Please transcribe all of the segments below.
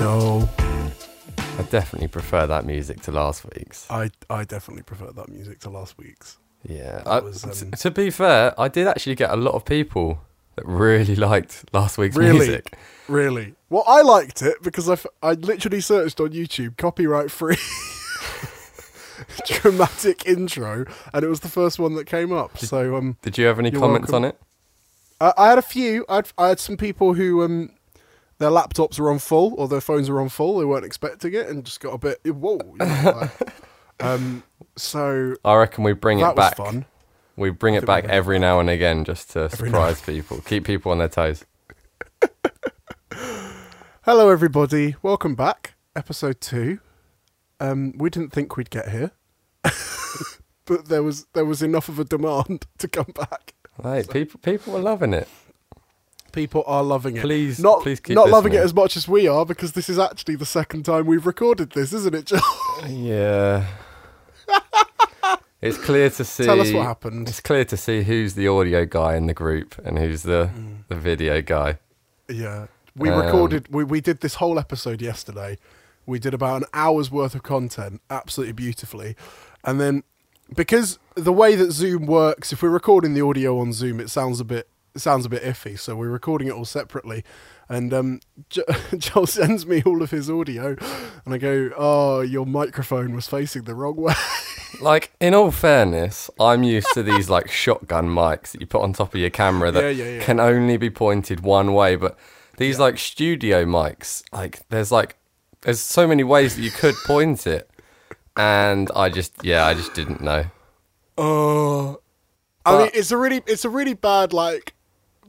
I definitely prefer that music to last week's. I I definitely prefer that music to last week's. Yeah. I- was, um, to be fair, I did actually get a lot of people that really liked last week's Really? music. Really? Well, I liked it because I, f- I literally searched on YouTube copyright free dramatic intro, and it was the first one that came up. So um, Did you have any comments welcome. on it? I, I had a few. I had, I had some people who um, their laptops were on full or their phones were on full. They weren't expecting it and just got a bit whoa. You know, like, um, so I reckon we bring it back. was fun. We bring it back it every now and again just to Every surprise people, keep people on their toes. Hello, everybody. Welcome back. Episode two. Um, we didn't think we'd get here, but there was there was enough of a demand to come back. Right, people people are loving it. People are loving it. Please- not please keep not loving it as much as we are because this is actually the second time we've recorded this, isn't it, Joel? Yeah. it's clear to see. Tell us what happened. It's clear to see who's the audio guy in the group and who's the Mm. the video guy. Yeah. We Um, recorded we, we did this whole episode yesterday. We did about an hour's worth of content absolutely beautifully. And then because the way that Zoom works, if we're recording the audio on Zoom, it sounds a bit it sounds a bit iffy. So we're recording it all separately. And um, jo- Joel sends me all of his audio, and I go, "Oh, your microphone was facing the wrong way." Like in all fairness, I'm used to these like shotgun mics that you put on top of your camera that Yeah, yeah, yeah. can only be pointed one way, but these like studio mics, like there's like there's so many ways that you could point it. And I just yeah, I just didn't know. Oh, I But- mean, it's a really, it's a really bad like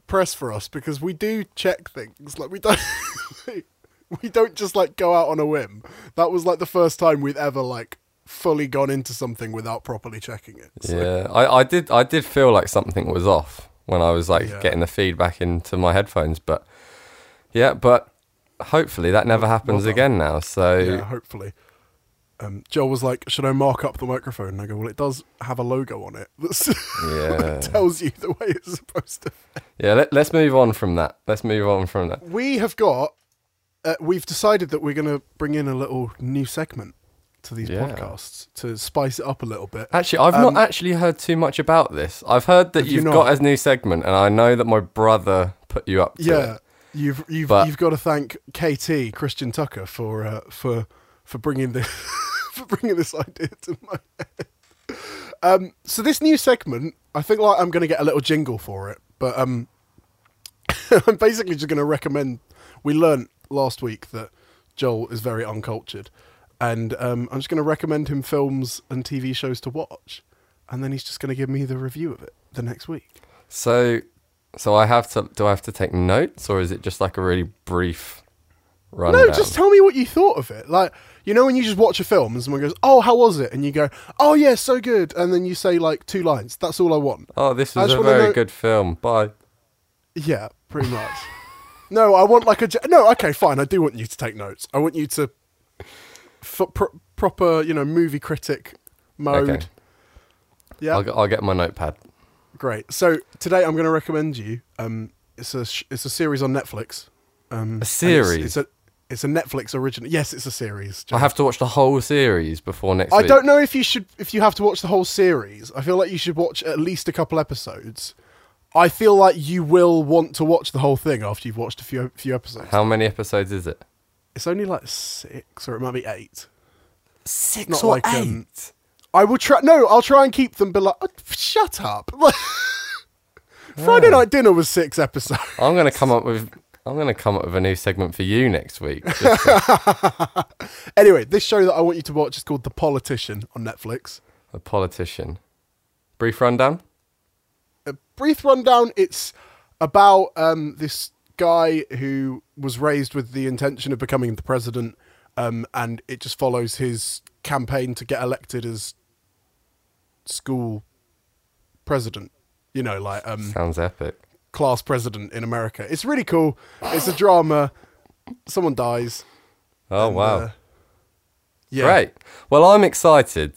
press for us because we do check things. Like we don't, we don't just like go out on a whim. That was like the first time we'd ever like fully gone into something without properly checking it. So, Yeah, I, I did. I did feel like something was off when I was like Yeah. getting the feedback into my headphones. But yeah, but hopefully that never happens done. again now. So yeah, hopefully. Um, Joel was like, "Should I mark up the microphone?" And I go, "Well, it does have a logo on it that yeah, tells you the way it's supposed to." yeah. Let, let's move on from that. Let's move on from that. We have got. Uh, we've decided that we're going to bring in a little new segment to these Yeah. podcasts to spice it up a little bit. Actually, I've Um, not actually heard too much about this. I've heard that you you've not? got a new segment, and I know that my brother put you up to Yeah, it. you've you've But- you've got to thank KT Christian Tucker for uh, for for bringing this for bringing this idea to my head. Um, so this new segment, I think like I'm going to get a little jingle for it, but um, I'm basically just going to recommend. We learnt last week that Joel is very uncultured, and um, I'm just going to recommend him films and TV shows to watch, and then he's just going to give me the review of it the next week. So, so I have to. Do I have to take notes, or is it just like a really brief rundown? No, just tell me what you thought of it. Like, you know, when you just watch a film and someone goes, "Oh, how was it?" and you go, "Oh, yeah, so good," and then you say like two lines. That's all I want. oh, this is a very know- good film. Bye. Yeah, pretty much. no, I want like a no. Okay, fine. I do want you to take notes. I want you to pro- proper, you know, movie critic mode. Okay. Yeah, I'll, get- I'll get my notepad. great. So today I'm going to recommend you. Um, it's a sh- it's a series on Netflix. Um, it's- series? It's, a it's a Netflix original. Yes, it's a series. I have to watch the whole series before next I week. don't know if you should if you have to watch the whole series. I feel like you should watch at least a couple episodes. I feel like you will want to watch the whole thing after you've watched a few few episodes. How many episodes is it? It's only like six, or it might be eight. Six Not or like, um, I will try. No, I'll try and keep them below. Shut up. Friday night dinner was six episodes. I'm gonna come up with. I'm gonna come up with a new segment for you next week. For Anyway, this show that I want you to watch is called The Politician on Netflix. a politician. Brief rundown. a brief rundown. It's about um, this guy who was raised with the intention of becoming the president, um, and it just follows his campaign to get elected as school president. You know, like um, Sounds epic. Class president in America. It's really cool. It's a drama. Someone dies. Oh and, wow. uh, yeah. Great. Well, I'm excited.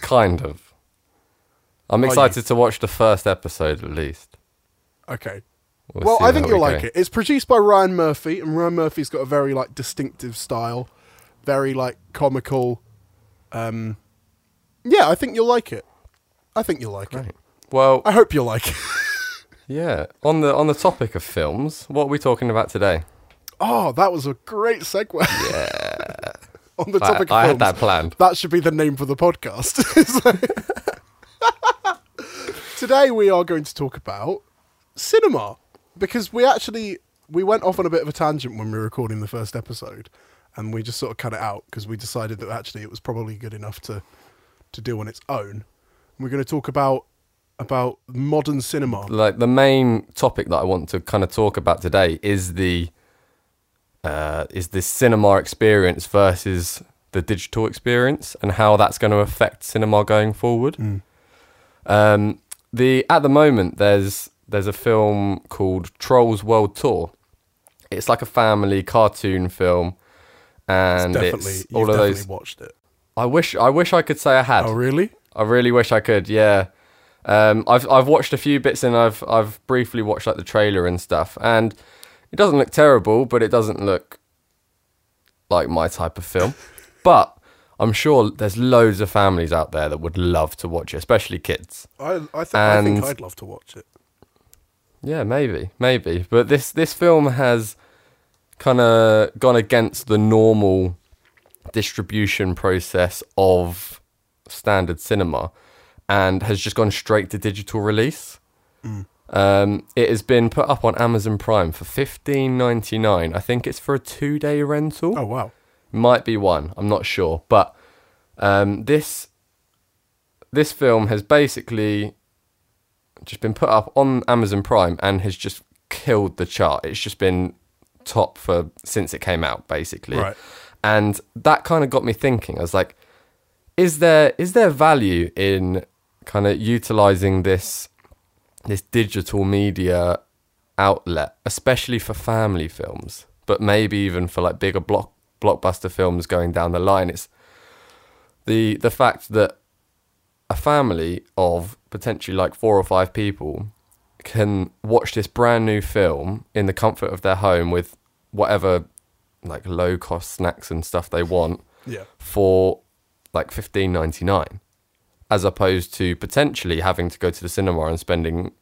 Kind of. I'm excited to watch the first episode at least. Okay. We'll well, I think you'll like it. It's produced by Ryan Murphy, and Ryan Murphy's got a very like distinctive style, very like comical. Um, yeah, I think you'll like it. I think you'll like it. Well, I hope you'll like it. yeah. On the on the topic of films, what are we talking about today? Oh, that was a great segue. Yeah, On the I, topic of I films, had that planned. that should be the name for the podcast. Today we are going to talk about cinema because we actually we went off on a bit of a tangent when we were recording the first episode, and we just sort of cut it out because we decided that actually it was probably good enough to to do on its own. And we're going to talk about about modern cinema. Like the main topic that I want to kind of talk about today is the uh, is the cinema experience versus the digital experience and how that's going to affect cinema going forward. Um, the at the moment there's there's a film called Trolls World Tour. It's like a family cartoon film, and it's, definitely, you've all of definitely those. watched it. I wish I wish I could say I had. Oh, really? I really wish I could. Yeah, um, I've I've watched a few bits and I've I've briefly watched like the trailer and stuff, and it doesn't look terrible, but it doesn't look like my type of film. but I'm sure there's loads of families out there that would love to watch it, especially kids. I I, th- I think And- I'd love to watch it. Yeah, maybe, maybe. But this this film has kind of gone against the normal distribution process of standard cinema, and has just gone straight to digital release. Um, it has been put up on Amazon Prime for fifteen ninety nine. I think it's for a two day rental. Oh wow! Might be one. I'm not sure, but um, this this film has basically just been put up on Amazon Prime and has just killed the chart. It's just been top for since it came out, basically. Right. And that kind of got me thinking. I was like, is there is there value in kind of utilizing this this digital media outlet, especially for family films, but maybe even for like bigger block blockbuster films going down the line? It's the the fact that a family of potentially like four or five people can watch this brand new film in the comfort of their home with whatever like low cost snacks and stuff they want Yeah. for like fifteen ninety nine, as opposed to potentially having to go to the cinema and spending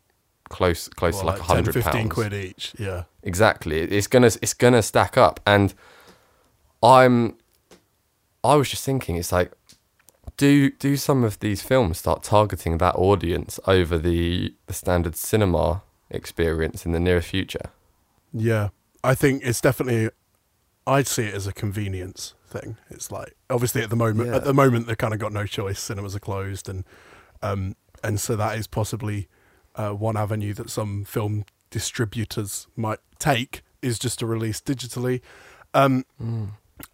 close close Well, to like like a 10, hundred 15 pounds. quid each. Yeah. Exactly, it's gonna it's gonna stack up, and I'm I was just thinking, it's like do do some of these films start targeting that audience over the the standard cinema experience in the near future? Yeah, I think it's definitely. I'd see it as a convenience thing. It's like obviously at the moment, Yeah. at the moment they've kind of got no choice. Cinemas are closed, and um, and so that is possibly uh, one avenue that some film distributors might take is just to release digitally. Um,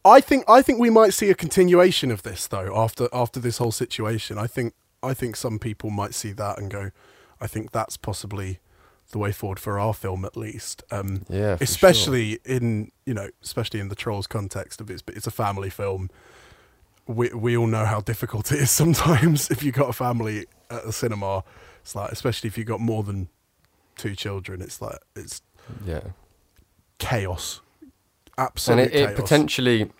I think I think we might see a continuation of this though after after this whole situation. I think I think some people might see that and go, I think that's possibly the way forward for our film at least. Um, Yeah, especially in you know especially in the trolls context of it's it's a family film. We we all know how difficult it is sometimes if you've got a family at the cinema. It's like especially if you've got more than two children. It's like it's Yeah. chaos. Absolutely, and it, it potentially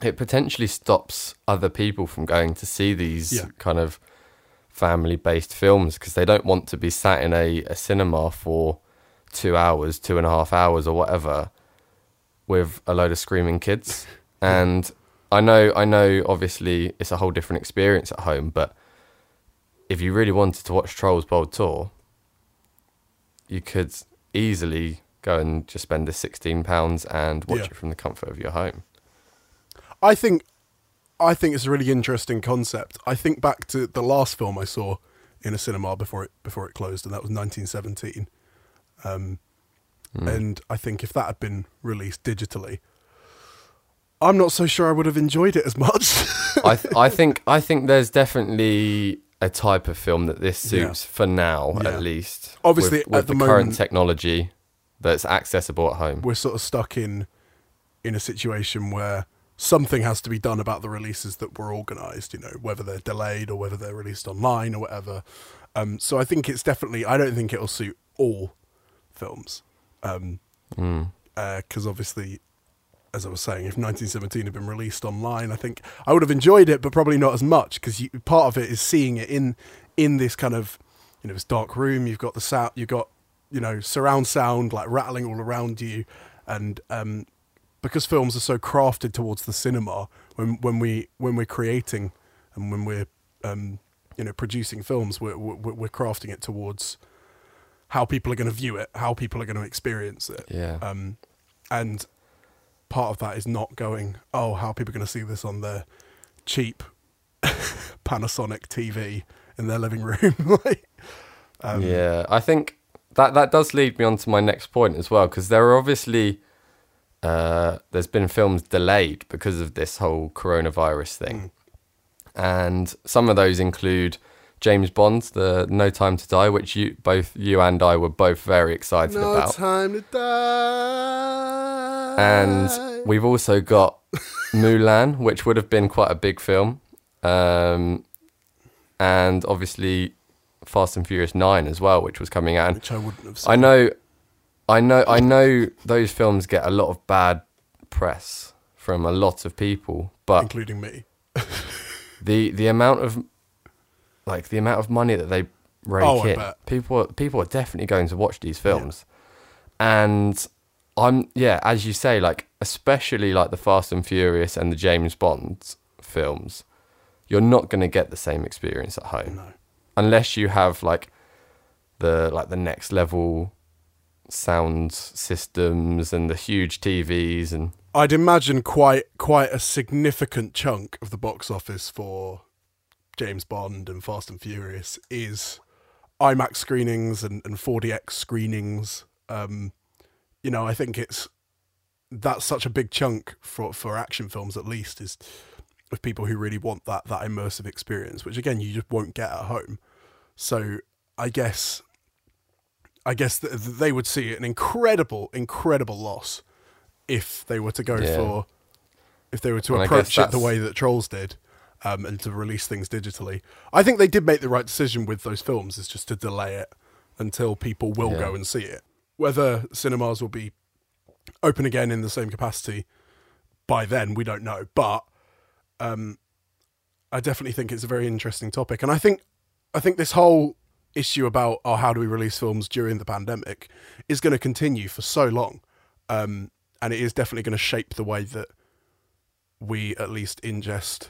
it potentially stops other people from going to see these Yeah. kind of family based films because they don't want to be sat in a, a cinema for two hours two and a half hours or whatever with a load of screaming kids. And i know i know obviously it's a whole different experience at home but if you really wanted to watch trolls world tour you could easily go and just spend the 16 pounds and watch Yeah. it from the comfort of your home. I think I think it's a really interesting concept. I think back to the last film I saw in a cinema before it before it closed, and that was 1917. Um, And I think if that had been released digitally, I'm not so sure I would have enjoyed it as much. I th- I think I think there's definitely a type of film that this Yeah. suits for now Yeah. at least. Obviously, with, with at the the, current moment- technology that's accessible at home. We're sort of stuck in in a situation where something has to be done about the releases that were organised. You know, whether they're delayed or whether they're released online or whatever. Um, so I think it's definitely. I don't think it'll suit all films. Um, Mm. because obviously, as I was saying, if 1917 had been released online, I think I would have enjoyed it, but probably not as much because part of it is seeing it in in this kind of you know this dark room. You've got the sound, you've got you know surround sound like rattling all around you, and um, because films are so crafted towards the cinema, when when we when we're creating and when we're um, you know producing films, we're, we're we're crafting it towards how people are going to view it, how people are going to experience it. Yeah. Um, and part of that is not going, oh, how are people going to see this on their cheap Panasonic TV in their living room? like, um, yeah, I think that that does lead me on to my next point as well, because there are obviously uh, there's been films delayed because of this whole coronavirus thing, and some of those include James Bond, the No Time to Die, which you both you and I were both very excited no about, No time to die. and we've also got Mulan, which would have been quite a big film, um, and obviously Fast and Furious Nine as well, which was coming out. Which I wouldn't have seen. I know, I know, I know those films get a lot of bad press from a lot of people, but including me. the the amount of like the amount of money that they rake Oh, in, people are, people are definitely going to watch these films, and I'm yeah, as you say, like especially like the Fast and Furious and the James Bond films, you're not going to get the same experience at home No. unless you have like the like the next level sound systems and the huge TVs and I'd imagine quite quite a significant chunk of the box office for James Bond and Fast and Furious is IMAX screenings and, and 4DX screenings. Um, you know, I think it's that's such a big chunk for for action films at least is of people who really want that that immersive experience, which again you just won't get at home. So I guess I guess th- they would see an incredible incredible loss if they were to go Yeah. for if they were to And approach it the way that Trolls did um, and to release things digitally. I think they did make the right decision with those films is just to delay it until people will Yeah. go and see it. Whether cinemas will be open again in the same capacity by then, we don't know. But um, I definitely think it's a very interesting topic, and I think I think this whole issue about oh how do we release films during the pandemic is going to continue for so long, um, and it is definitely going to shape the way that we at least ingest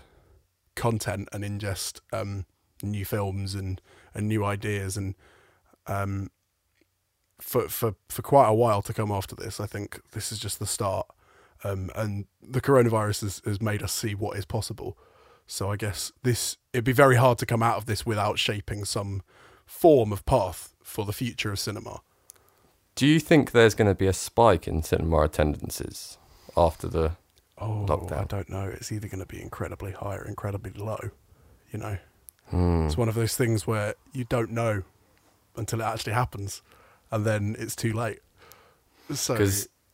content and ingest um, new films and, and new ideas and um, for for for quite a while to come after this. I think this is just the start, um, and the coronavirus has, has made us see what is possible. So I guess this it'd be very hard to come out of this without shaping some form of path for the future of cinema. Do you think there's going to be a spike in cinema attendances after the? Oh, Lockdown. I don't know. It's either going to be incredibly high or incredibly low. You know, Hmm. it's one of those things where you don't know until it actually happens, and then it's too late. So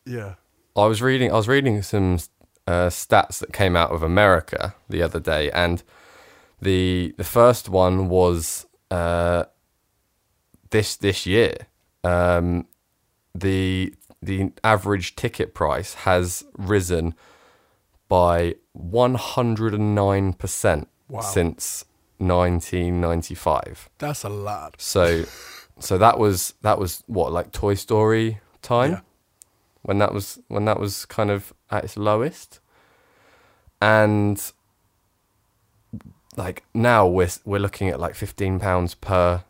yeah, I was reading. I was reading some uh, stats that came out of America the other day, and the the first one was uh, this this year. Um, the the average ticket price has risen by one hundred and nine percent Wow. since nineteen ninety five. that's a lot. So, so that was that was what like Toy Story time Yeah. when that was when that was kind of at its lowest, and like now we're we're looking at like fifteen pounds per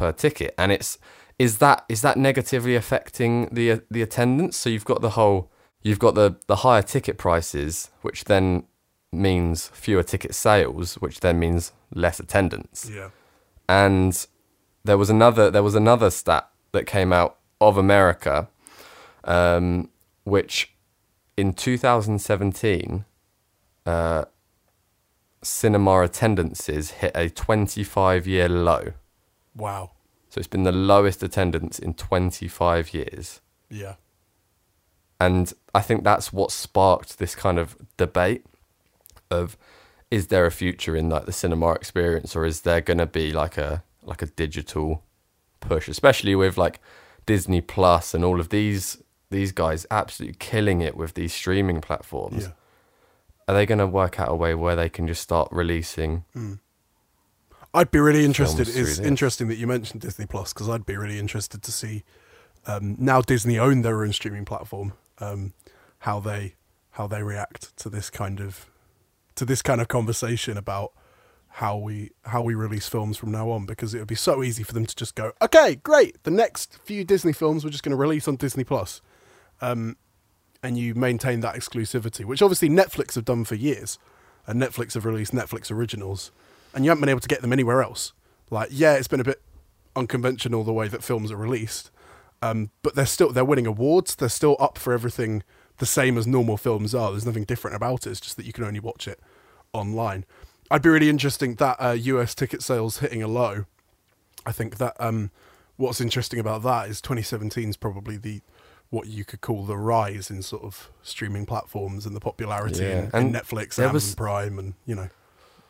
per ticket, and it's is that is that negatively affecting the the attendance? So you've got the whole you've got the the higher ticket prices, which then means fewer ticket sales, which then means less attendance Yeah, and there was another there was another stat that came out of America, um, which in 2017, uh, cinema attendances hit a 25 year low. Wow. So it's been the lowest attendance in 25 years. Yeah, And I think that's what sparked this kind of debate of is there a future in like the cinema experience or is there going to be like a like a digital push especially with like Disney Plus and all of these these guys absolutely killing it with these streaming platforms. Yeah. Are they going to work out a way where they can just start releasing? Mm. I'd be really interested. It's interesting that you mentioned Disney Plus because I'd be really interested to see um, now Disney own their own streaming platform, um, how they how they react to this kind of to this kind of conversation about how we how we release films from now on because it would be so easy for them to just go, okay, great, the next few Disney films we're just going to release on Disney Plus, um, and you maintain that exclusivity, which obviously Netflix have done for years, and Netflix have released Netflix originals, and you haven't been able to get them anywhere else. Like, yeah, it's been a bit unconventional the way that films are released, um, but they're still they're winning awards. They're still up for everything the same as normal films are. There's nothing different about it. It's just that you can only watch it online. I'd be really interesting that uh, US ticket sales hitting a low. I think that um, what's interesting about that is 2017 is probably the what you could call the rise in sort of streaming platforms and the popularity Yeah, in, in and Netflix, Amazon was- Prime, and you know,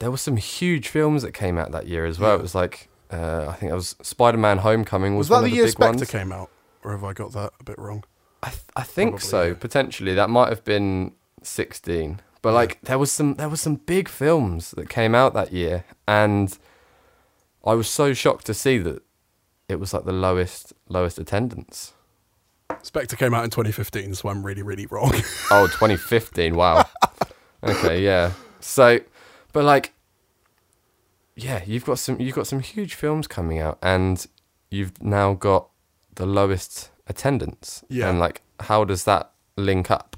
There were some huge films that came out that year as well. Yeah. It was like uh, I think it was Spider-Man: Homecoming was, was, that one the of the year big Spectre ones. came out, or have I got that a bit wrong? I, th- I think Probably, so yeah. potentially that might have been 16 but like there was some there was some big films that came out that year and I was so shocked to see that it was like the lowest lowest attendance Spectre came out in 2015, so I'm really, really wrong. oh 2015 wow okay yeah so but like yeah you've got some you've got some huge films coming out and you've now got the lowest attendance Yeah. and like how does that link up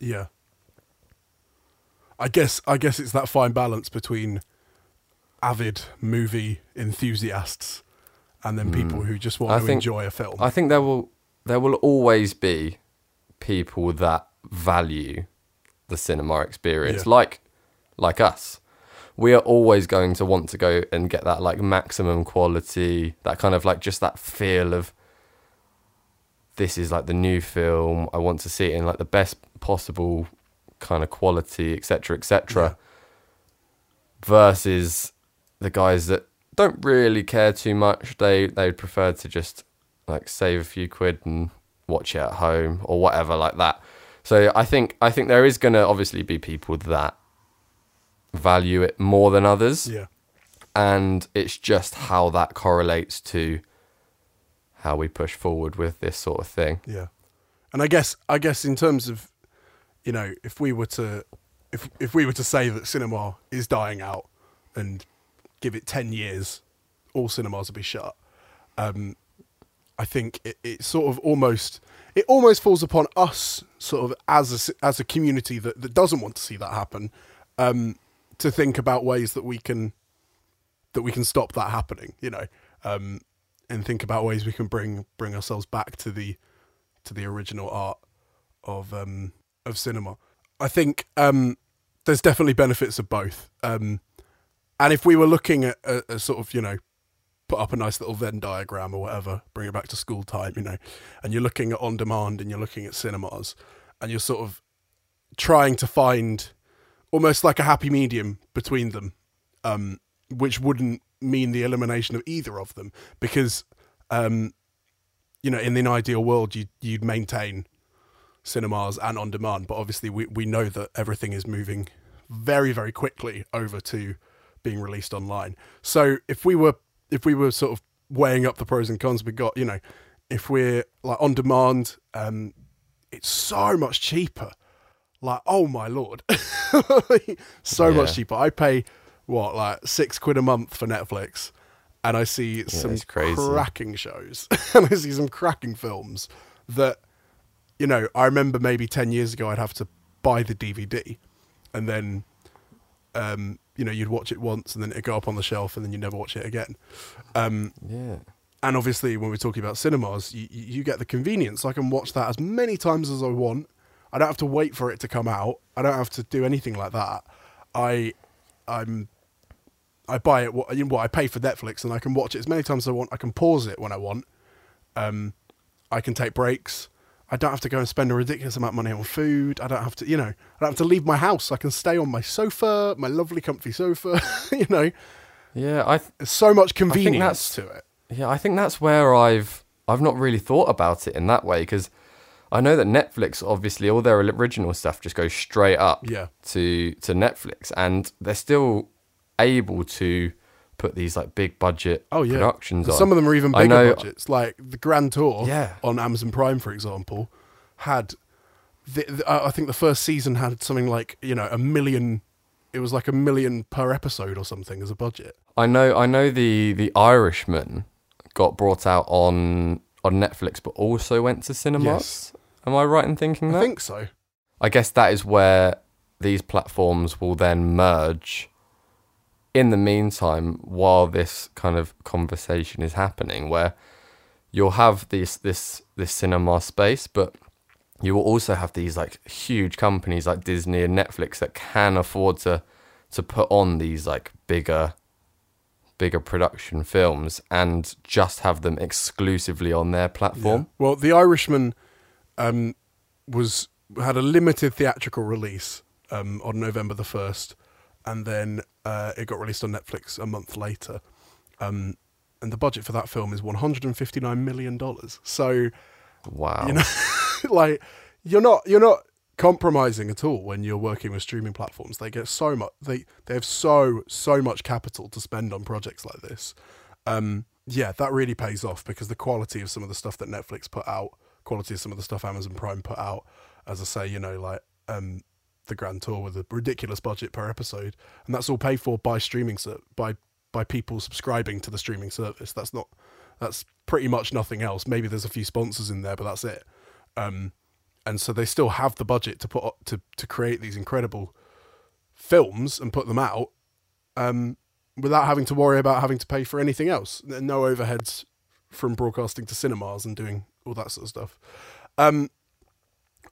Yeah. I guess I guess it's that fine balance between avid movie enthusiasts and then people who just want Hmm. I to think- enjoy a film. I think there will there will always be people that value the cinema experience, Yeah. like like us. We are always going to want to go and get that like maximum quality, that kind of like just that feel of this is like the new film. I want to see it in like the best possible kind of quality, etc., etc. Versus the guys that don't really care too much. They they prefer to just like save a few quid and watch it at home or whatever like that. So I think I think there is going to obviously be people that value it more than others, yeah. and it's just how that correlates to how we push forward with this sort of thing. Yeah. And I guess I guess in terms of you know, if we were to if if we were to say that cinema is dying out and give it 10 years all cinemas will be shut. Um I think it, it sort of almost it almost falls upon us sort of as a as a community that, that doesn't want to see that happen um to think about ways that we can that we can stop that happening, you know. Um and think about ways we can bring bring ourselves back to the to the original art of um of cinema. I think um there's definitely benefits of both. Um and if we were looking at a, a sort of, you know, put up a nice little Venn diagram or whatever, bring it back to school time, you know, and you're looking at on demand and you're looking at cinemas and you're sort of trying to find almost like a happy medium between them, um, which wouldn't mean the elimination of either of them because, um, you know, in an ideal world, you, you'd maintain cinemas and on demand, but obviously we, we know that everything is moving very, very quickly over to being released online. So if we were if we were sort of weighing up the pros and cons, we got you know if we're like on demand, um, it's so much cheaper. Like oh my lord, so Yeah. much cheaper. I pay what like six quid a month for Netflix, and I see some crazy. cracking shows, and I see some cracking films that you know, I remember maybe 10 years ago I'd have to buy the DVD and then, um, you know, you'd watch it once and then it'd go up on the shelf and then you'd never watch it again. Um, Yeah. and obviously, when we're talking about cinemas, you, you get the convenience. I can watch that as many times as I want. I don't have to wait for it to come out. I don't have to do anything like that. I, I'm, I buy it. What, you know, what I pay for Netflix, and I can watch it as many times as I want. I can pause it when I want. Um, I can take breaks. I don't have to go and spend a ridiculous amount of money on food. I don't have to, you know, I don't have to leave my house. I can stay on my sofa, my lovely, comfy sofa. you know, Yeah, I th- so much convenience to it. yeah, I think that's where I've I've not really thought about it in that way because I know that Netflix, obviously, all their original stuff just goes straight up Yeah. to to Netflix, and they're still able to put these like big budget Oh yeah, productions And on. some of them are even bigger know- budgets. Like the Grand Tour Yeah. on Amazon Prime, for example, had the, the, I I think the first season had something like you know a million. It was like a million per episode or something as a budget. I know, I know the the Irishman got brought out on on Netflix, but also went to cinemas. Yes. Am I right in thinking that? I think so. I guess that is where these platforms will then merge. In the meantime, while this kind of conversation is happening, where you'll have this this this cinema space, but you will also have these like huge companies like Disney and Netflix that can afford to to put on these like bigger bigger production films and just have them exclusively on their platform. Yeah. Well, The Irishman um, was had a limited theatrical release um, on November the first, and then uh, it got released on Netflix a month later. Um, and the budget for that film is one hundred and fifty nine million dollars. So, Wow. you know, like you're not you're not compromising at all when you're working with streaming platforms. They get so much they they have so so much capital to spend on projects like this. Um, yeah, that really pays off because the quality of some of the stuff that Netflix put out, quality of some of the stuff Amazon Prime put out, as I say, you know, like um, the Grand Tour with a ridiculous budget per episode, and that's all paid for by streaming ser- by by people subscribing to the streaming service. That's not that's pretty much nothing else. Maybe there's a few sponsors in there, but that's it. Um, and so they still have the budget to put to to create these incredible films and put them out um, without having to worry about having to pay for anything else. No overheads from broadcasting to cinemas and doing all that sort of stuff. Um,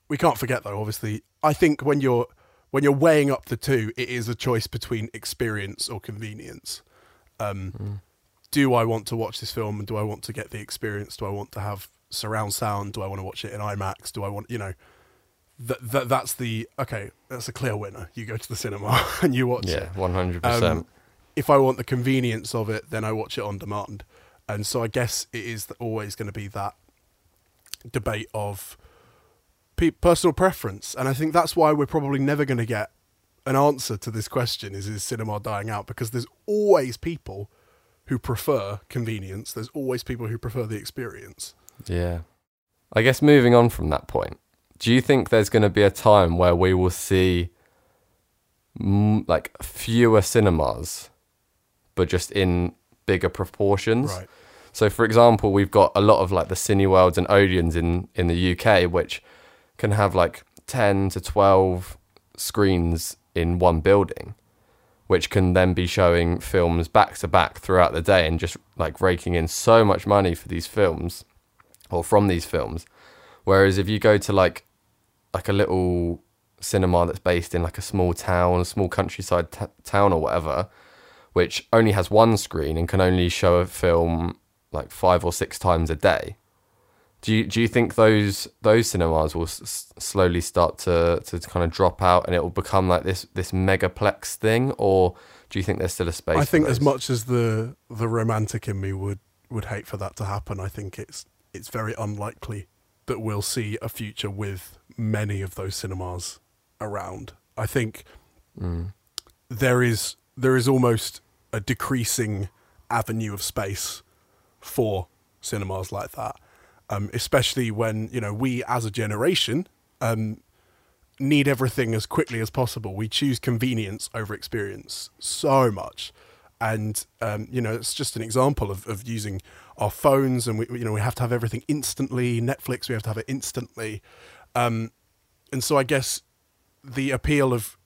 we can't forget though, obviously, I think when you're when you're weighing up the two, it is a choice between experience or convenience. Um, Do I want to watch this film and do I want to get the experience? Do I want to have surround sound? Do I want to watch it in IMAX? Do I want, you know, that that that's the okay. That's a clear winner. You go to the cinema and you watch it. Yeah, one hundred Um, percent. if I want the convenience of it, then I watch it on demand. And so I guess it is always going to be that debate of pe- personal preference. And I think that's why we're probably never going to get an answer to this question is is cinema dying out because there's always people who prefer convenience. There's always people who prefer the experience. Yeah. I guess moving on from that point, do you think there's going to be a time where we will see mm, like fewer cinemas, but just in bigger proportions? Right. So, for example, we've got a lot of like the Cineworlds and Odeons in, in the UK, which can have like 10 to 12 screens in one building, which can then be showing films back to back throughout the day and just like raking in so much money for these films or from these films. Whereas if you go to like like a little cinema that's based in like a small town, a small countryside t- town or whatever, which only has one screen and can only show a film like five or six times a day. Do you do you think those those cinemas will s- slowly start to to kind of drop out and it will become like this this megaplex thing, or do you think there's still a space? I think as much as the the romantic in me would would hate for that to happen, I think it's it's very unlikely that we'll see a future with many of those cinemas around. I think Mm. there is there is almost a decreasing avenue of space for cinemas like that, um, especially when you know we as a generation um, need everything as quickly as possible. We choose convenience over experience so much, and um, you know it's just an example of, of using our phones, and we you know we have to have everything instantly. Netflix, we have to have it instantly, um, and so I guess the appeal of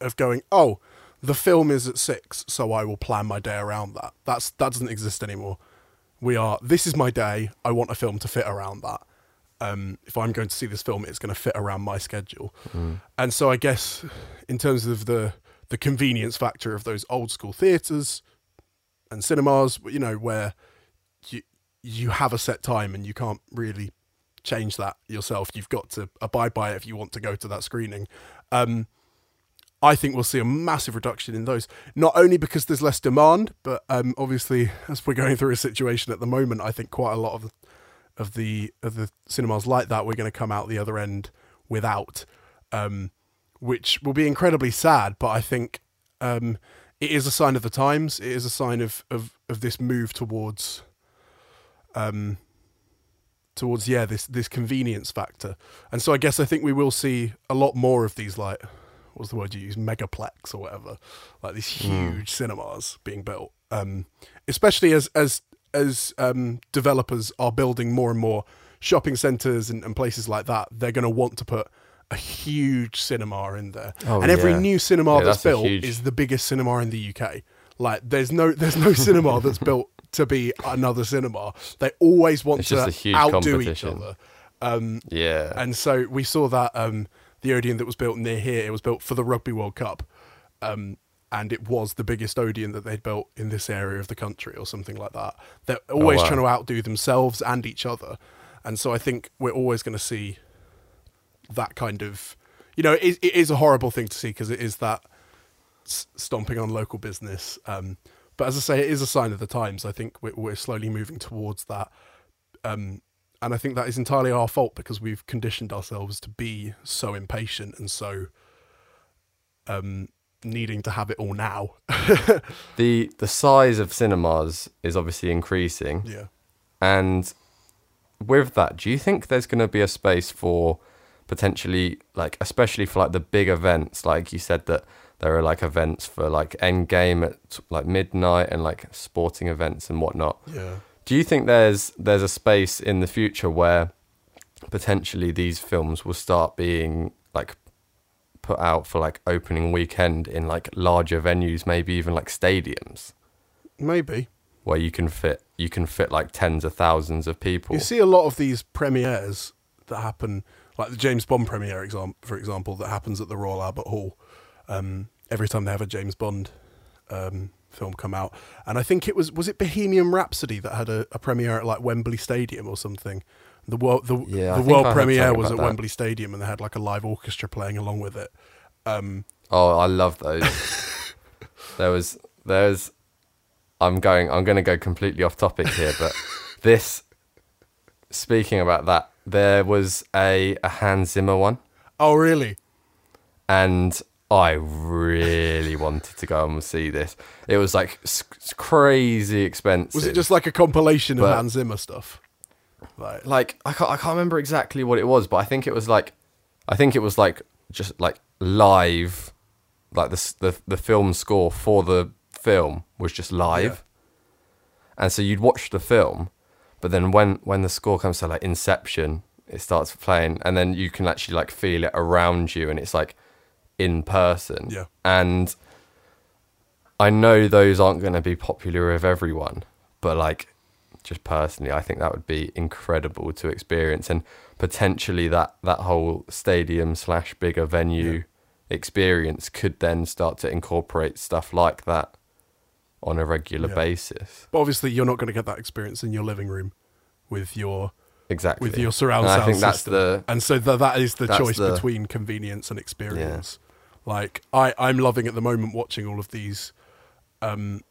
of going, oh, the film is at six, so I will plan my day around that. That's that doesn't exist anymore. We are. This is my day. I want a film to fit around that. Um, if I'm going to see this film, it's going to fit around my schedule. And so I guess, in terms of the the convenience factor of those old school theaters and cinemas, you know, where you you have a set time and you can't really change that yourself. You've got to abide by it if you want to go to that screening. Um, I think we'll see a massive reduction in those. Not only because there's less demand, but um, obviously as we're going through a situation at the moment, I think quite a lot of the, of the of the cinemas like that we're going to come out the other end without, um, which will be incredibly sad. But I think um, it is a sign of the times. It is a sign of of, of this move towards um towards yeah this this convenience factor and so i guess i think we will see a lot more of these like what's the word you use megaplex or whatever. Like these huge cinemas being built. Um especially as as as um developers are building more and more shopping centers and, and places like that they're going to want to put a huge cinema in there. Oh, and every yeah. new cinema Yeah, that's, that's built huge- is the biggest cinema in the uk like there's no there's no cinema that's built to be another cinema. They always want to just a huge outdo each other. Um Yeah. and so we saw that um, the Odeon that was built near here, it was built for the Rugby World Cup. Um, and it was the biggest Odeon that they'd built in this area of the country or something like that. They're always Oh, wow. trying to outdo themselves and each other. And so I think we're always going to see that kind of, you know, it, it is a horrible thing to see because it is that stomping on local business. Um, but as I say, it is a sign of the times. I think we're, we're slowly moving towards that. Um, and I think that is entirely our fault because we've conditioned ourselves to be so impatient and so um, needing to have it all now. the the size of cinemas is obviously increasing. yeah. And with that, do you think there's going to be a space for potentially, like, especially for like the big events? Like you said that there are like events for like Endgame at like midnight and like sporting events and whatnot. Yeah. Do you think there's there's a space in the future where potentially these films will start being like put out for like opening weekend in like larger venues, maybe even like stadiums? Maybe. where you can fit you can fit like tens of thousands of people. You see a lot of these premieres that happen, like the James Bond premiere, exam- for example, that happens at the Royal Albert Hall um, every time they have a James Bond um, film come out. And I think it was was it Bohemian Rhapsody that had a, a premiere at like Wembley Stadium or something. The world the, Yeah, the world premiere was at that. Wembley Stadium, and they had like a live orchestra playing along with it. Um, oh, I love those. there was there's I'm going I'm going to go completely off topic here, but this speaking about that, there was a a Hans Zimmer one oh, really? and I really wanted to go and see this. It was like crazy expensive. Was it just like a compilation of But- Hans Zimmer stuff? Like, like I can't I can't remember exactly what it was, but I think it was like I think it was like just like live, like the the the film score for the film was just live, and so you'd watch the film, but then when when the score comes to like Inception, it starts playing, and then you can actually like feel it around you, and it's like in person, Yeah. and I know those aren't going to be popular with everyone, but like just personally, I think that would be incredible to experience, and potentially that that whole stadium slash bigger venue Yeah. experience could then start to incorporate stuff like that on a regular Yeah. basis. but obviously, you're not going to get that experience in your living room with your Exactly. with your surround sound I think that's system. the and so th- that is the choice the- between convenience and experience. Like I, I'm loving at the moment watching all of these, um,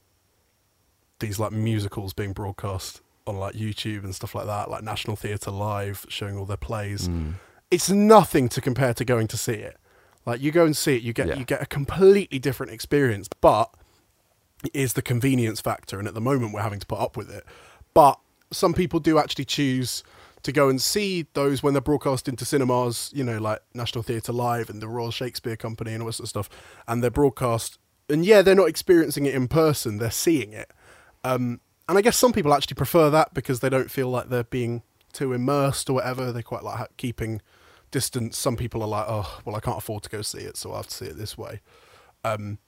these like musicals being broadcast on like YouTube and stuff like that, like National Theatre Live showing all their plays. Mm. It's nothing to compare to going to see it. Like you go and see it, you get Yeah. you get a completely different experience, but is the convenience factor, and at the moment we're having to put up with it. But some people do actually choose to go and see those when they're broadcast into cinemas, you know, like National Theatre Live and the Royal Shakespeare Company and all that sort of stuff, and they're broadcast. And yeah, they're not experiencing it in person; they're seeing it. Um, and I guess some people actually prefer that because they don't feel like they're being too immersed or whatever. They quite like keeping distance. Some people are like, oh, well, I can't afford to go see it, so I have to see it this way. Um,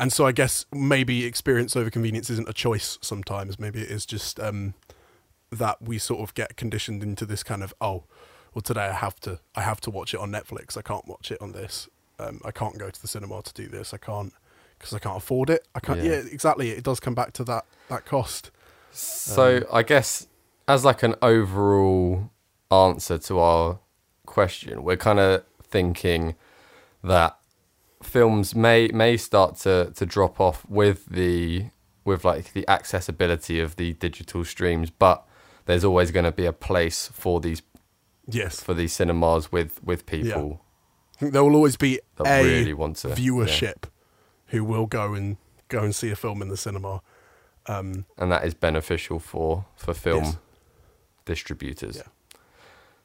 and so I guess maybe experience over convenience isn't a choice sometimes. Maybe it is just um, that we sort of get conditioned into this kind of oh, well today I have to I have to watch it on Netflix. I can't watch it on this. Um, I can't go to the cinema to do this. I can't because I can't afford it. I can't. Yeah. Yeah. exactly. It does come back to that that cost. So Um, I guess as like an overall answer to our question, we're kind of thinking that films may may start to to drop off with the with like the accessibility of the digital streams, but there's always going to be a place for these Yes. for these cinemas with with people I think there will always be that a really want to yeah. viewership who will go and go and see a film in the cinema. Um, and that is beneficial for for film Yes. distributors. Yeah.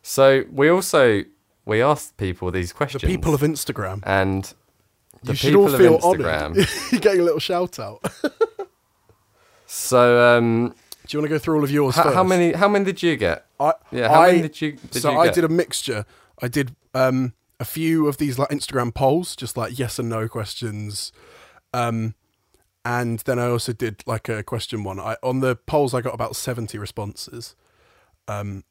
So we also we asked people these questions. the people of Instagram. and the you should people all of feel Instagram. You're getting a little shout out. So um, you want to go through all of yours how, how many how many did you get? I, Yeah, how I, many did you did so you I did a mixture. I did um, a few of these like Instagram polls, just like yes and no questions, um, and then I also did like a question one. I on the polls I got about seventy responses, um,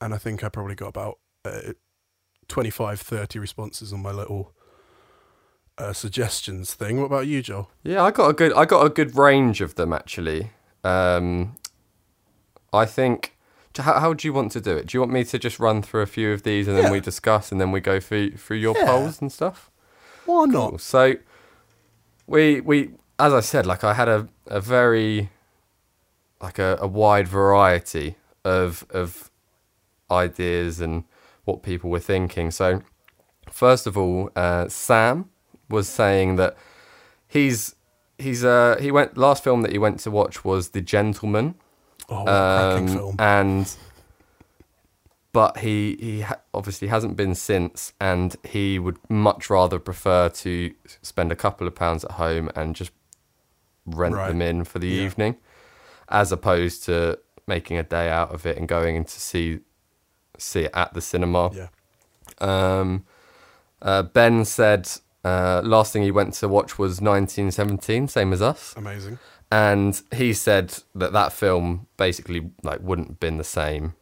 and I think I probably got about uh, 25, 30 responses on my little uh, suggestions thing. What about you, Joel? Yeah, I got a good I got a good range of them actually. Um, I think. How, how do you want to do it? Do you want me to just run through a few of these and then Yeah. we discuss and then we go through through your Yeah. polls and stuff? Why not? Cool. So we we as I said, like I had a, a very like a, a wide variety of of ideas and what people were thinking. So first of all, uh, Sam was saying that he's he's uh he went last film that he went to watch was The Gentlemen Oh, cracking um, film. and but he he ha- obviously hasn't been since, and he would much rather prefer to spend a couple of pounds at home and just rent Right. them in for the Yeah. evening, as opposed to making a day out of it and going in to see see it at the cinema. yeah. Um, uh, ben said uh, last thing he went to watch was 1917, same as us Amazing. And he said that that film basically like wouldn't have been the same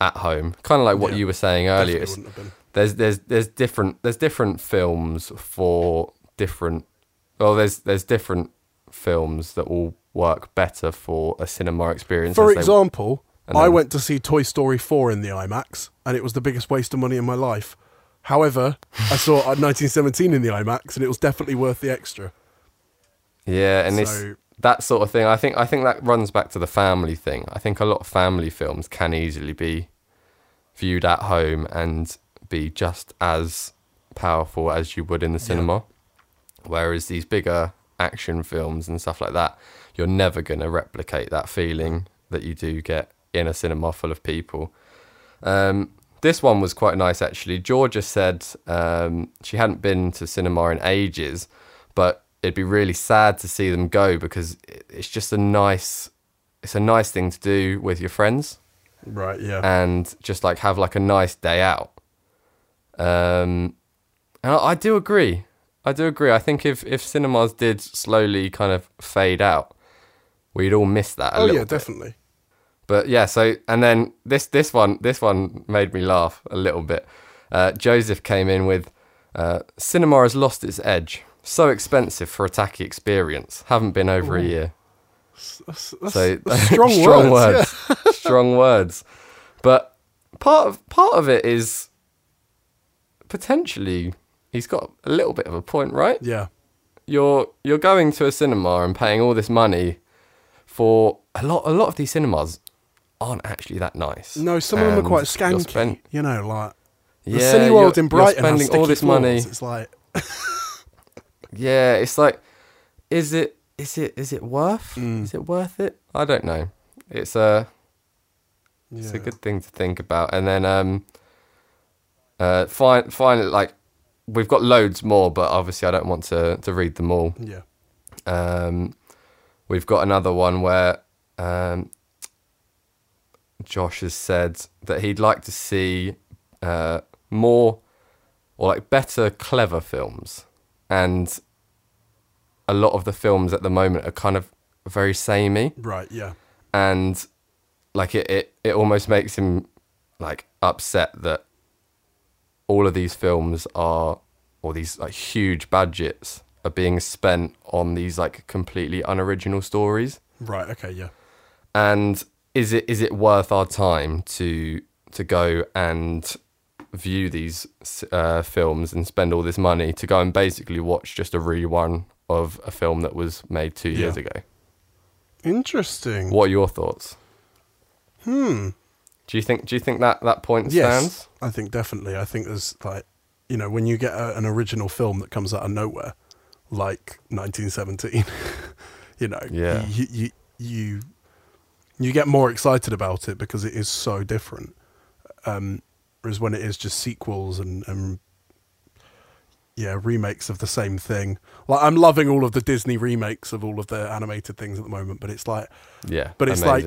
at home kind of like what Yeah, you were saying earlier wouldn't have been. there's there's there's different there's different films for different well there's there's different films that will work better for a cinema experience For as they- example, I went to see Toy Story 4 in the IMAX, and it was the biggest waste of money in my life. However, I saw uh, 1917 in the IMAX, and it was definitely worth the extra. Yeah, and So- that sort of thing. I think I think that runs back to the family thing. I think a lot of family films can easily be viewed at home and be just as powerful as you would in the cinema. Whereas these bigger action films and stuff like that, you're never going to replicate that feeling that you do get in a cinema full of people. Um, this one was quite nice actually. Georgia said um, she hadn't been to cinema in ages, but it'd be really sad to see them go because it's just a nice, it's a nice thing to do with your friends Right, yeah. and just like have like a nice day out. Um, and I, I do agree. I do agree. I think if if cinemas did slowly kind of fade out, we'd all miss that. A oh, yeah, bit. definitely. But yeah, so and then this this one this one made me laugh a little bit. Uh, Joseph came in with uh, cinema has lost its edge. So expensive for a tacky experience. Haven't been over a year. That's, that's, So that's strong, words. yeah. strong words. But part of part of it is potentially he's got a little bit of a point, right? Yeah. You're you're going to a cinema and paying all this money for a lot. A lot of these cinemas aren't actually that nice. No, some of them are quite you're skanky. spend- you know, like the yeah, Cineworld you're- in you're Brighton has spending all this money. It's like, Yeah, it's like, is it is it is it worth Mm. is it worth it? I don't know. It's a it's a good thing to think about. And then um, uh, fine, finally, like we've got loads more, but obviously I don't want to to read them all. Yeah. Um, we've got another one where um, Josh has said that he'd like to see uh, more or like better, clever films, and a lot of the films at the moment are kind of very samey Right, yeah. and like it, it it almost makes him like upset that all of these films are or these like huge budgets are being spent on these like completely unoriginal stories Right, okay, yeah. and is it is it worth our time to to go and view these uh, films and spend all this money to go and basically watch just a rerun of a film that was made two years Yeah. ago. Interesting. What are your thoughts? Hmm. Do you think? Do you think that that point Yes, stands? I think definitely. I think there's like, you know, when you get a, an original film that comes out of nowhere, like 1917, you know, Yeah. you, you you you get more excited about it because it is so different. Um, whereas when it is just sequels and, and yeah, remakes of the same thing. Like I'm loving all of the Disney remakes of all of the animated things at the moment, but it's like Yeah, But it's like-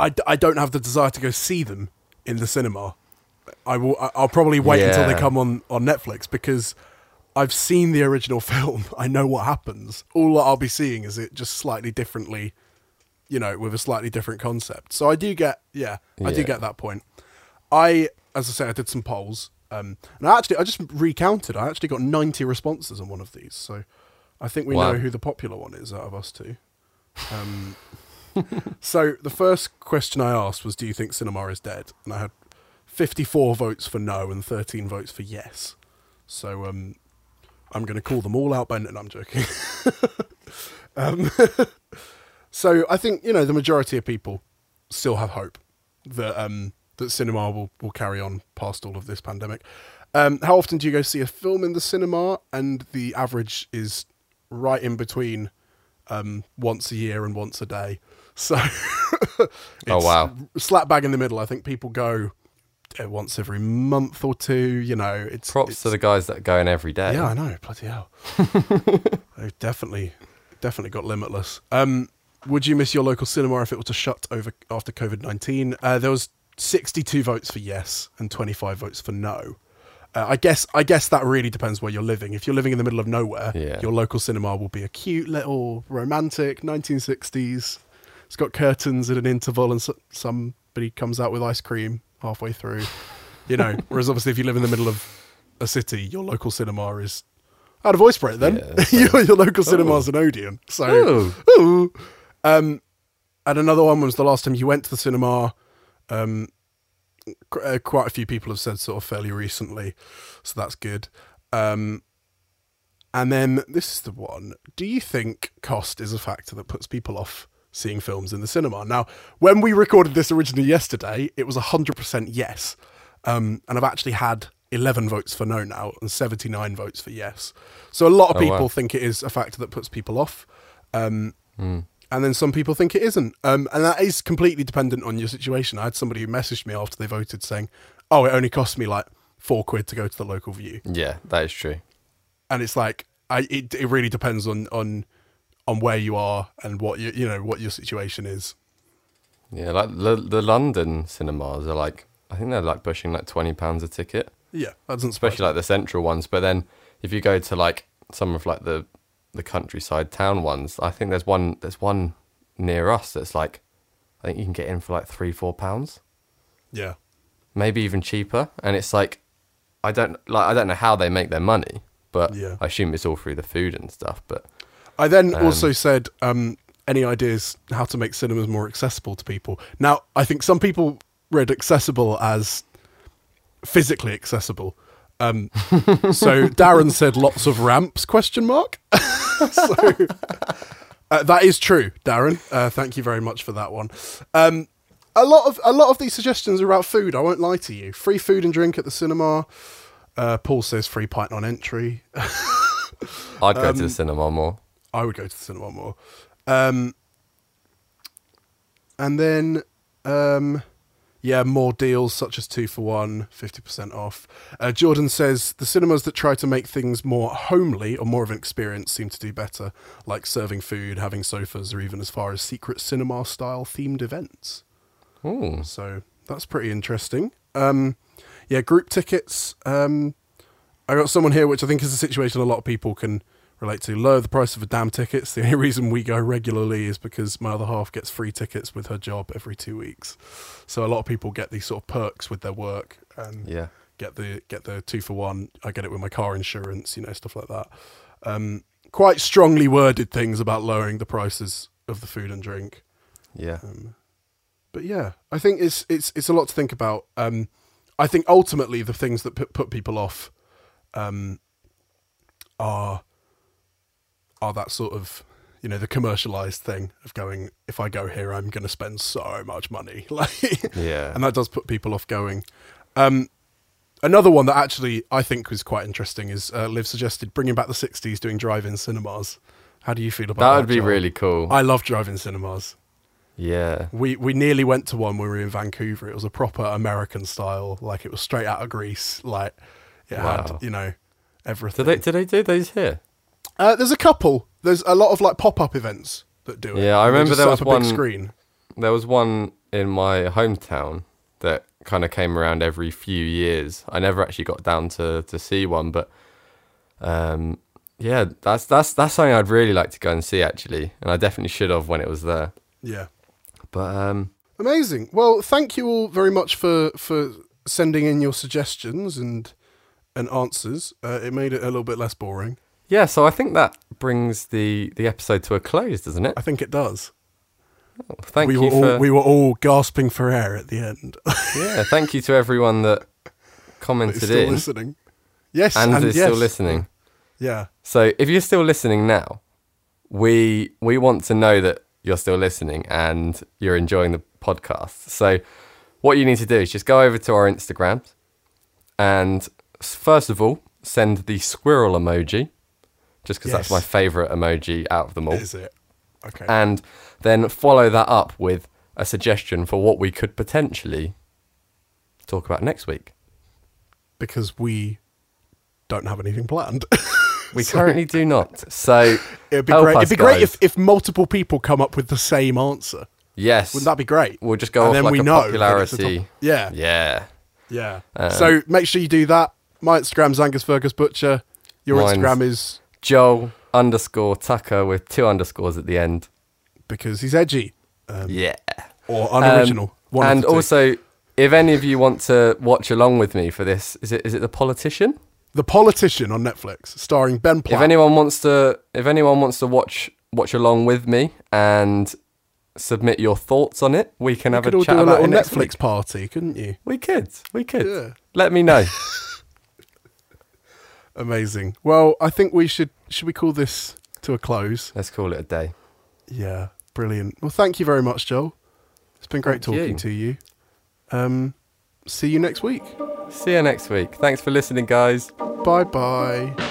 I, I, don't have the desire to go see them in the cinema. I will. I'll probably wait until they come on on Netflix because I've seen the original film. I know what happens. All I'll be seeing is it just slightly differently, you know, with a slightly different concept. So I do get, yeah, I do get that point. I, as I say, I did some polls, um, and I actually I just recounted. I actually got ninety responses on one of these. So I think we Wow. know who the popular one is out of us two. Um, so the first question I asked was, "Do you think cinema is dead?" And I had fifty-four votes for no and thirteen votes for yes. So um, I'm going to call them all out. By no, I'm joking. um, so I think you know the majority of people still have hope that um, that cinema will, will carry on past all of this pandemic. Um, how often do you go see a film in the cinema? And the average is right in between um, once a year and once a day. So, Oh, wow. slap bang in the middle. I think people go uh, once every month or two. You know, it's Props it's, to the guys that go in every day. yeah, I know. Bloody hell. They've definitely, definitely got limitless. Um, would you miss your local cinema if it were to shut over after COVID nineteen? Uh, there was sixty-two votes for yes and twenty-five votes for no. Uh, I guess I guess that really depends where you're living. If you're living in the middle of nowhere, Yeah. your local cinema will be a cute little romantic 1960s. It's got curtains at an interval, and so, somebody comes out with ice cream halfway through. You know, whereas obviously if you live in the middle of a city, your local cinema is. I had a voice for it then. Yeah, your, your local cinema is an Odeon. So, Oh. Um, and another one was the last time you went to the cinema. Um, uh, quite a few people have said sort of fairly recently, so that's good. Um, and then this is the one. Do you think cost is a factor that puts people off seeing films in the cinema? Now, when we recorded this originally yesterday, it was 100% yes. Um, and I've actually had 11 votes for no now and 79 votes for yes. So a lot of Oh, people wow. think it is a factor that puts people off. Um, Hmm. And then some people think it isn't. Um, and that is completely dependent on your situation. I had somebody who messaged me after they voted saying, "Oh, it only cost me like four quid to go to the local Vue," Yeah, that is true. and it's like, I it, it really depends on on on where you are and what you you know what your situation is. Yeah, like the the London cinemas are like I think they're like pushing like twenty pounds a ticket, Yeah, that doesn't especially like the central ones. But then if you go to like some of like the the countryside town ones, I think there's one there's one near us that's like I think you can get in for like three four pounds. Yeah, maybe even cheaper. And it's like I don't like I don't know how they make their money, but Yeah. I assume it's all through the food and stuff. But I then Um, also said, um, any ideas how to make cinemas more accessible to people? Now, I think some people read accessible as physically accessible. Um, so Darren said lots of ramps? Question mark. so uh, that is true, Darren. Uh, thank you very much for that one. Um, a lot of a lot of these suggestions are about food. I won't lie to you. Free food and drink at the cinema. Uh, Paul says free pint on entry. I'd go Um, to the cinema more. I would go to the cinema more. Um, and then, um, yeah, more deals such as two for one, 50% off. Uh, Jordan says the cinemas that try to make things more homely or more of an experience seem to do better, like serving food, having sofas, or even as far as secret cinema style themed events. Ooh. So that's pretty interesting. Um, yeah, group tickets. Um, I got someone here, which I think is a situation a lot of people can relate to. Lower the price of a damn tickets. The only reason we go regularly is because my other half gets free tickets with her job every two weeks. So a lot of people get these sort of perks with their work and Yeah. get the get the two for one. I get it with my car insurance, you know, stuff like that. Um, quite strongly worded things about lowering the prices of the food and drink Yeah. but yeah, I think it's it's it's a lot to think about. Um, I think ultimately the things that put, put people off um, are are that sort of you know the commercialized thing of going if I go here I'm going to spend so much money like Yeah. and that does put people off going. Um, another one that actually I think was quite interesting is uh, Liv suggested bringing back the '60s, doing drive-in cinemas. How do you feel about that that? would be Joel? really cool. I love drive-in cinemas. yeah. We we nearly went to one when we were in Vancouver. It was a proper American style, like it was straight out of Grease. Like it Wow. had you know everything. Did they did they do those here? Uh, there's a couple. There's a lot of like pop-up events that do it. Yeah, I And they remember just there set was up a big one- screen. There was one in my hometown that kind of came around every few years. I never actually got down to, to see one, but um, yeah, that's that's that's something I'd really like to go and see actually, and I definitely should have when it was there. Yeah. But um, Amazing. Well, thank you all very much for for sending in your suggestions and and answers. Uh, it made it a little bit less boring. Yeah, so I think that brings the the episode to a close, doesn't it? I think it does. Oh, thank we you were for all we were all gasping for air at the end. yeah, thank you to everyone that commented still in listening. Yes, and, and, is yes. still listening. Yeah. So if you're still listening now, we we want to know that you're still listening and you're enjoying the podcast. So what you need to do is just go over to our Instagrams and first of all send the squirrel emoji, just because that's my favourite emoji out of them all, Is it? Okay. and then follow that up with a suggestion for what we could potentially talk about next week. because we don't have anything planned. We currently do not. So It'd be great. It'd be great if, if multiple people come up with the same answer. yes, Wouldn't that be great? We'll just go and off then like we know popularity. top- Yeah, Yeah. yeah. Um, so make sure you do that. My Instagram's Angus Fergus Butcher. Your Instagram is Joel underscore Tucker with two underscores at the end. because he's edgy um, Yeah. or unoriginal. Um, and also, if any of you want to watch along with me for this, is it is it the politician? The Politician on Netflix, starring Ben Platt. If anyone wants to, if anyone wants to watch watch along with me and submit your thoughts on it, we can you have a chat do a about little it Netflix week. party, couldn't you? We could, we could. Yeah. Let me know. Amazing. Well, I think we should should we call this to a close? Let's call it a day. Yeah, brilliant. Well, thank you very much, Joel. It's been great Thank talking you. to you. Um, see you next week. See you next week. Thanks for listening, guys. Bye bye.